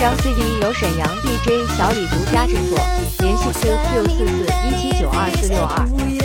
张 CD 由沈阳 DJ 小李独家制作，联系 QQ 四四一七九二四六二。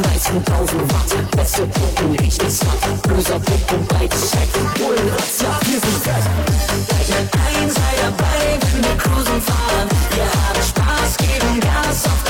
19.000 Watt, beste Pumpen, richtig satt, böser Pumpen, beides Check, Bullen, Razzia, wir sind fett. gleich ihr eins, seid dabei, wenn wir cruisen fahren, wir haben Spaß, geben Gas auf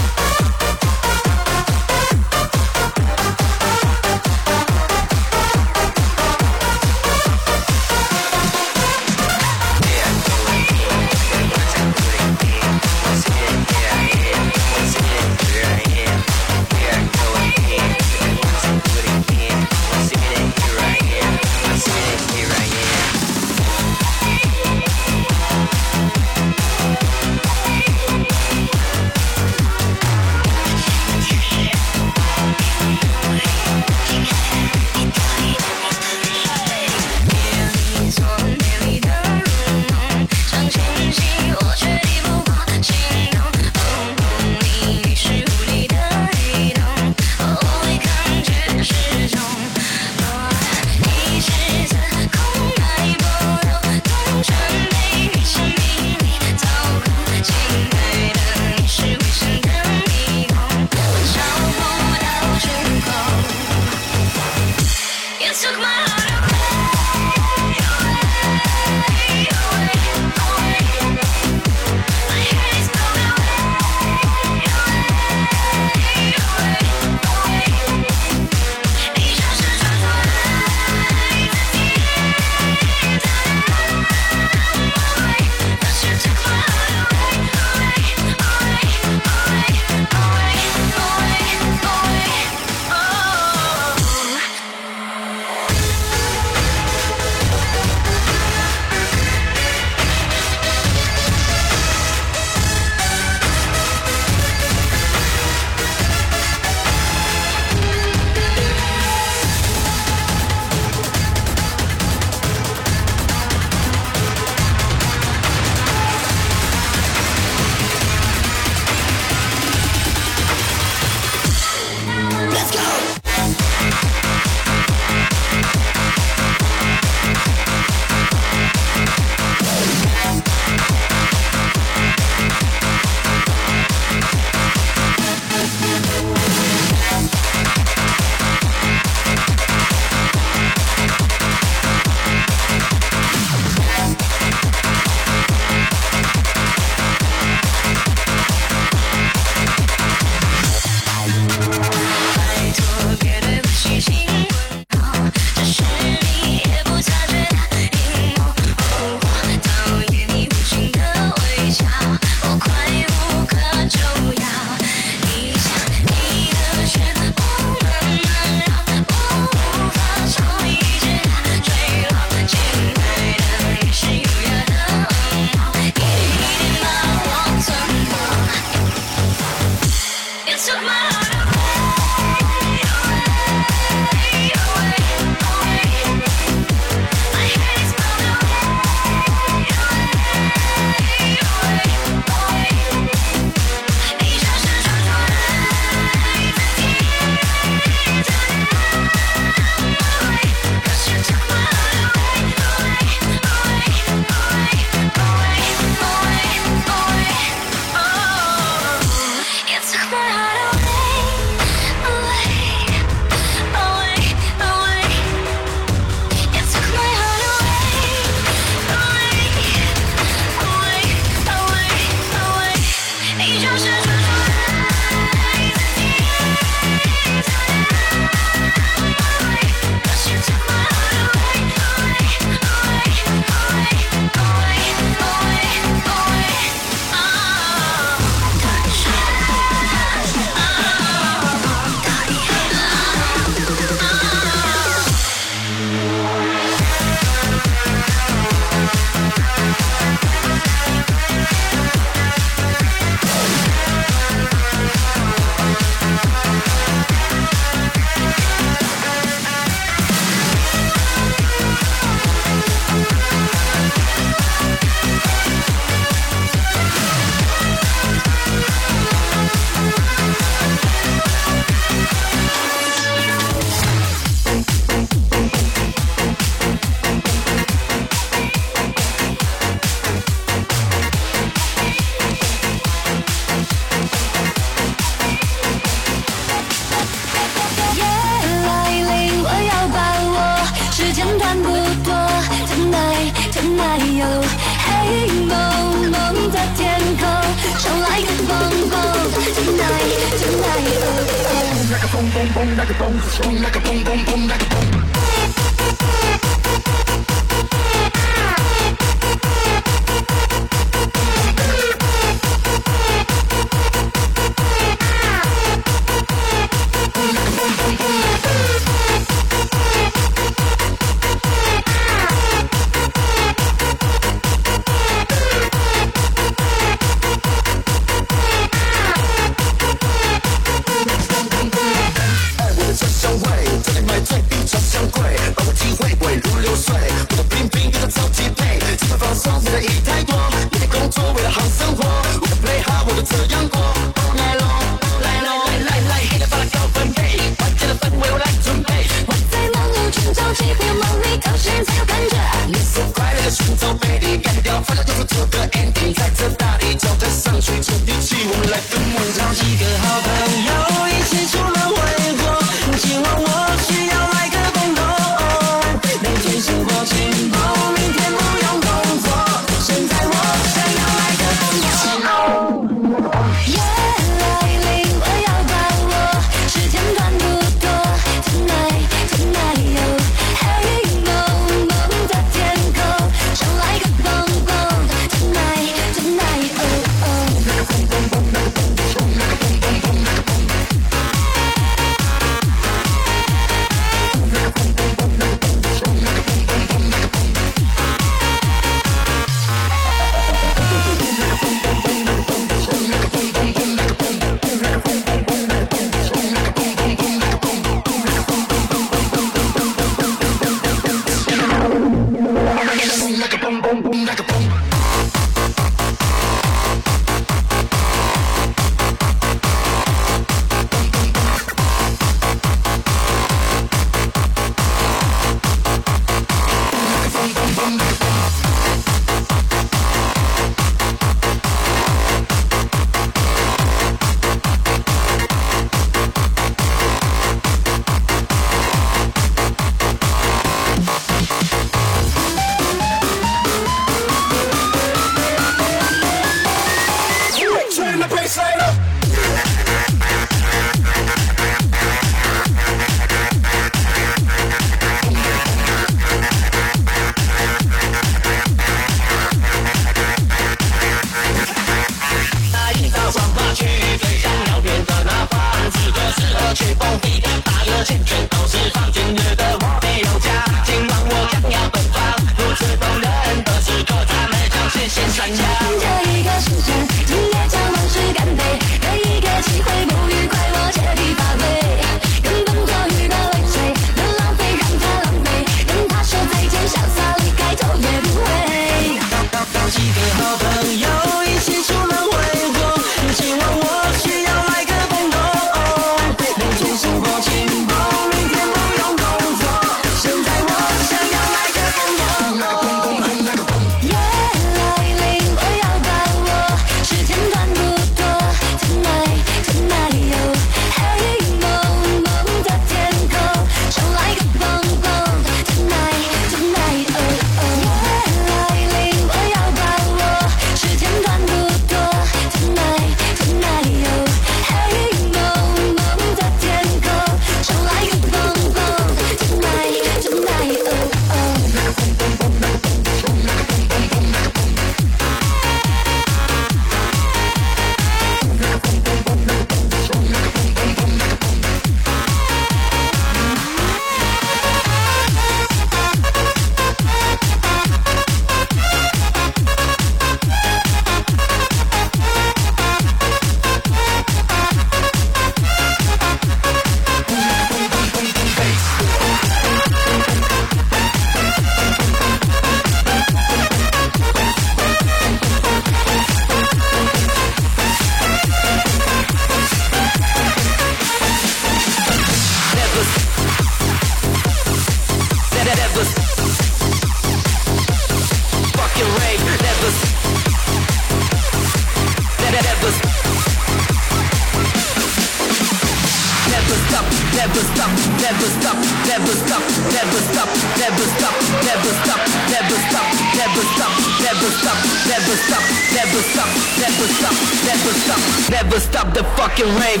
never stop, never stop, never stop, never stop, never stop, never stop, never stop, never stop, never stop, never stop, never stop, never stop, never stop the fucking rave.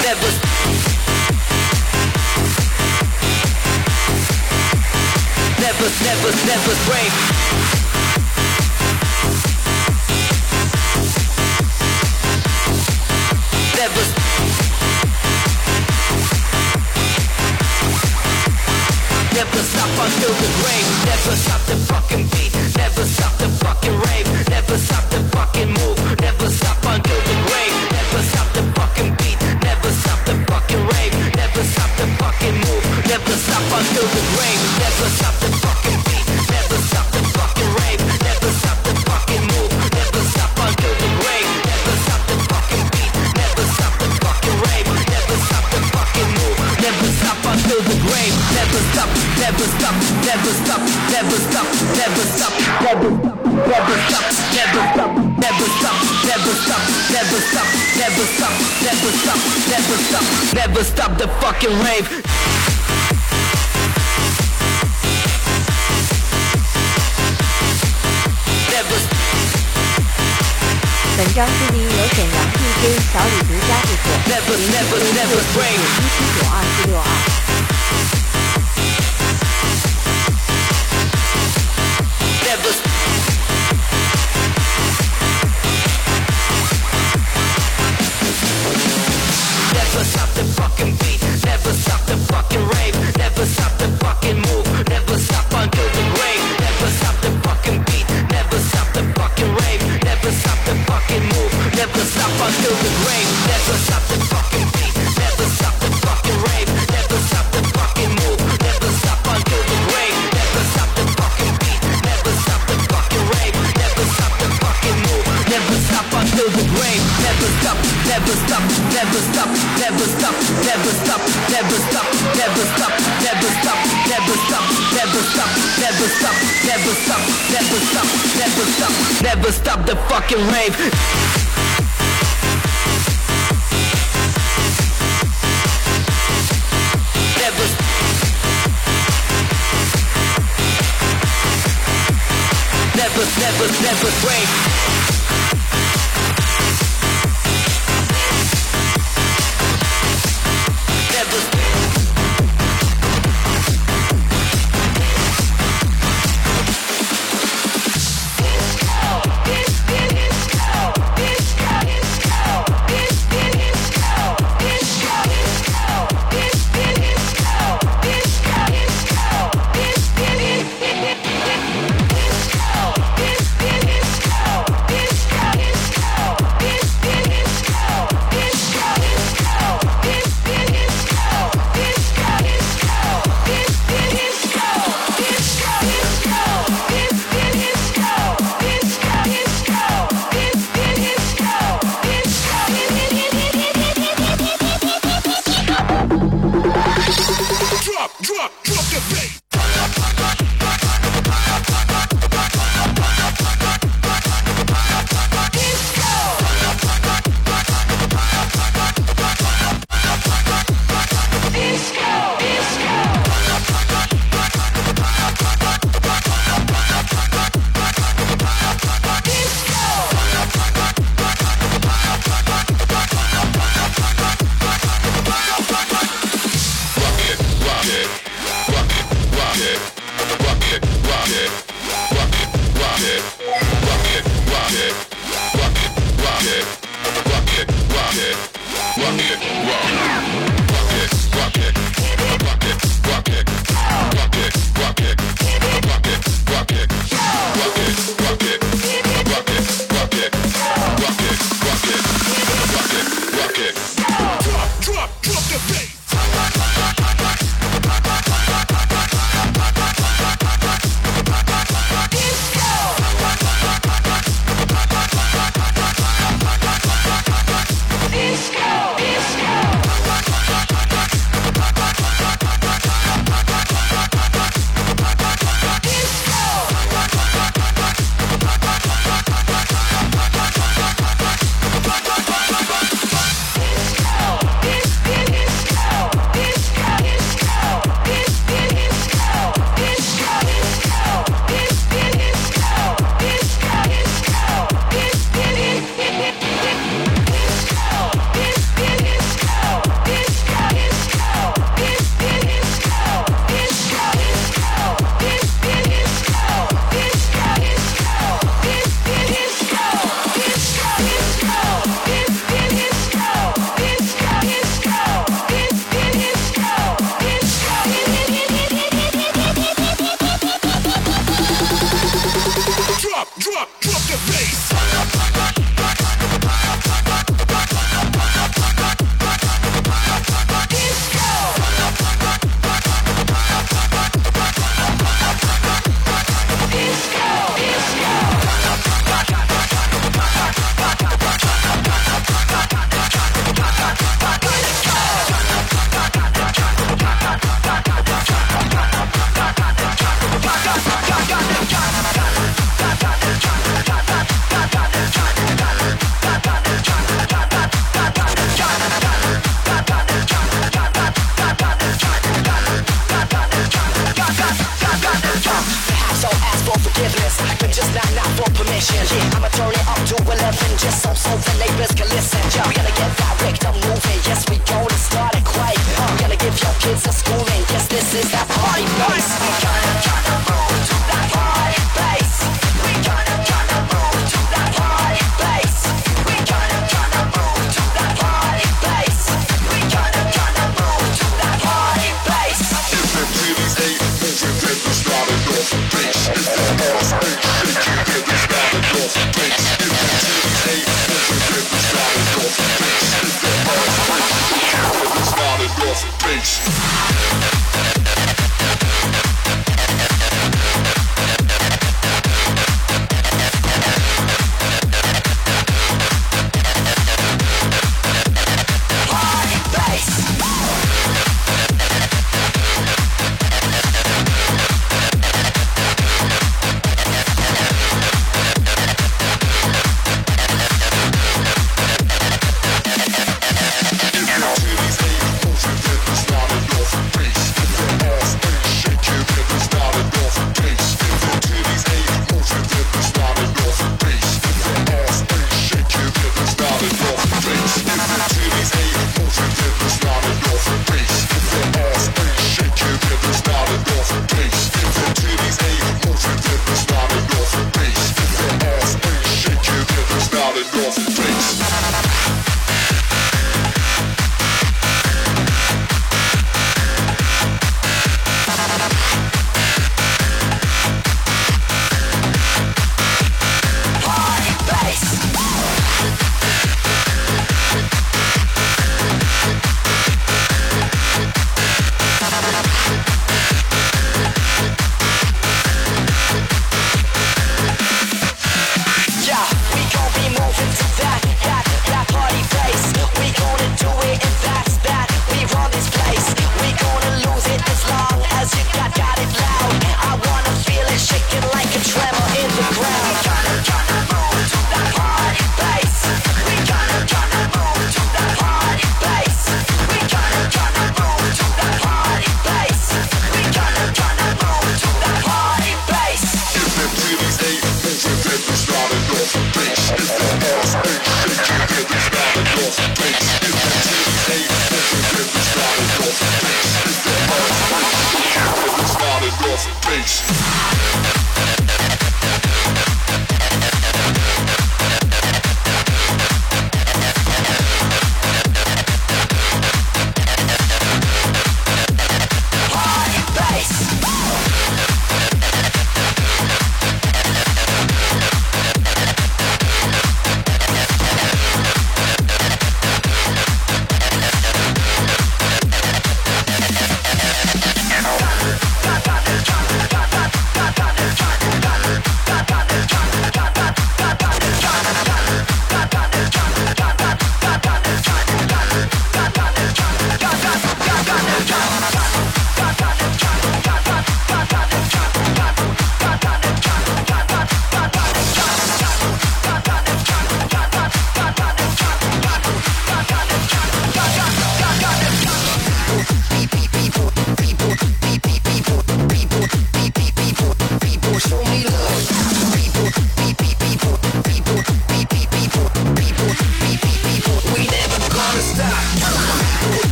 Never Never, never, never until the grave. Never stop the fucking beat. Never stop the fucking rave. Never stop the fucking move. Never stop until the grave. Never stop the fucking beat. Never stop the fucking rave. Never stop the fucking move. Never stop until the grave. Never stop the fucking stop, never stop, never stop, never never stop, never stop, never stop, never stop, never stop, never stop, never stop, never stop, never stop the fucking rave. Never 本张 CD 由沈阳 DJ 小李独家制作， Never, 联系 never, QQ never 四 break. 一七九二四六二。 Never stop the fucking beat, never stop the fucking rave, never stop the fucking move, never stop until the grave, never stop the fucking beat, never stop the fucking rave, never stop the fucking move, never stop until the grave, never stop never stop, the fucking rave. Never Never, never, never break.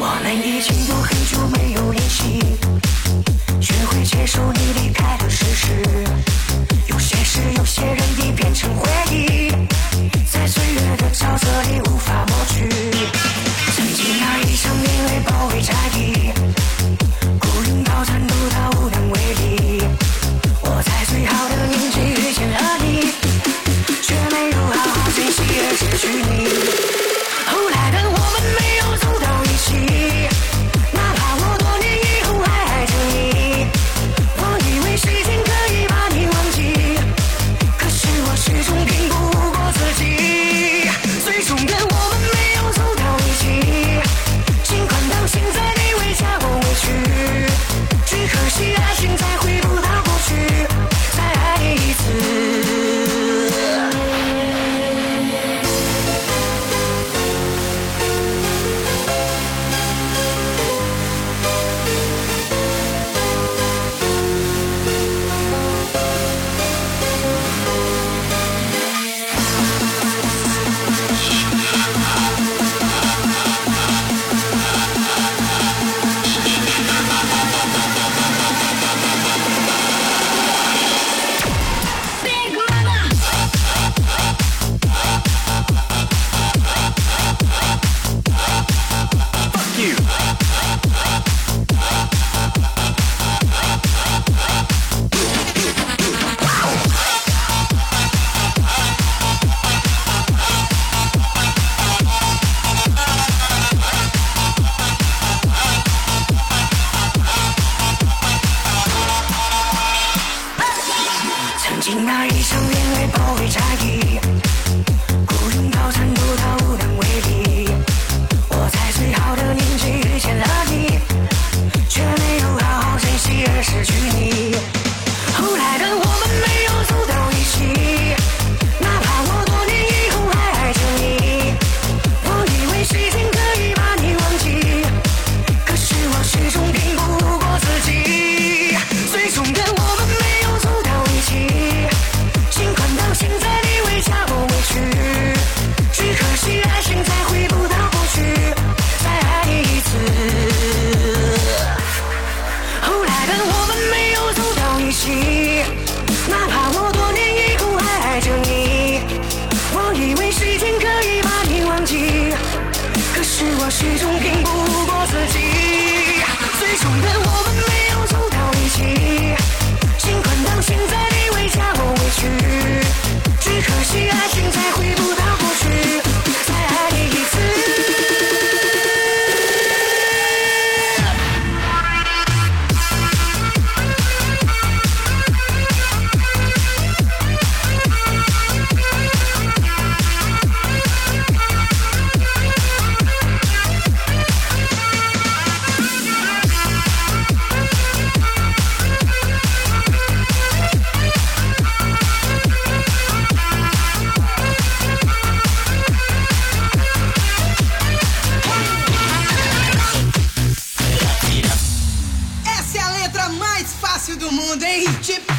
我们已经有很久没有联系，学会接受你离开的事实。有些事，有些人已变成回忆，在岁月的沼泽里无法抹去。曾经那一场因为包围战役，孤影到战斗到无能为力。我在最好的年纪遇见了你，却没有好好珍惜，而失去。你。go more than Egypt.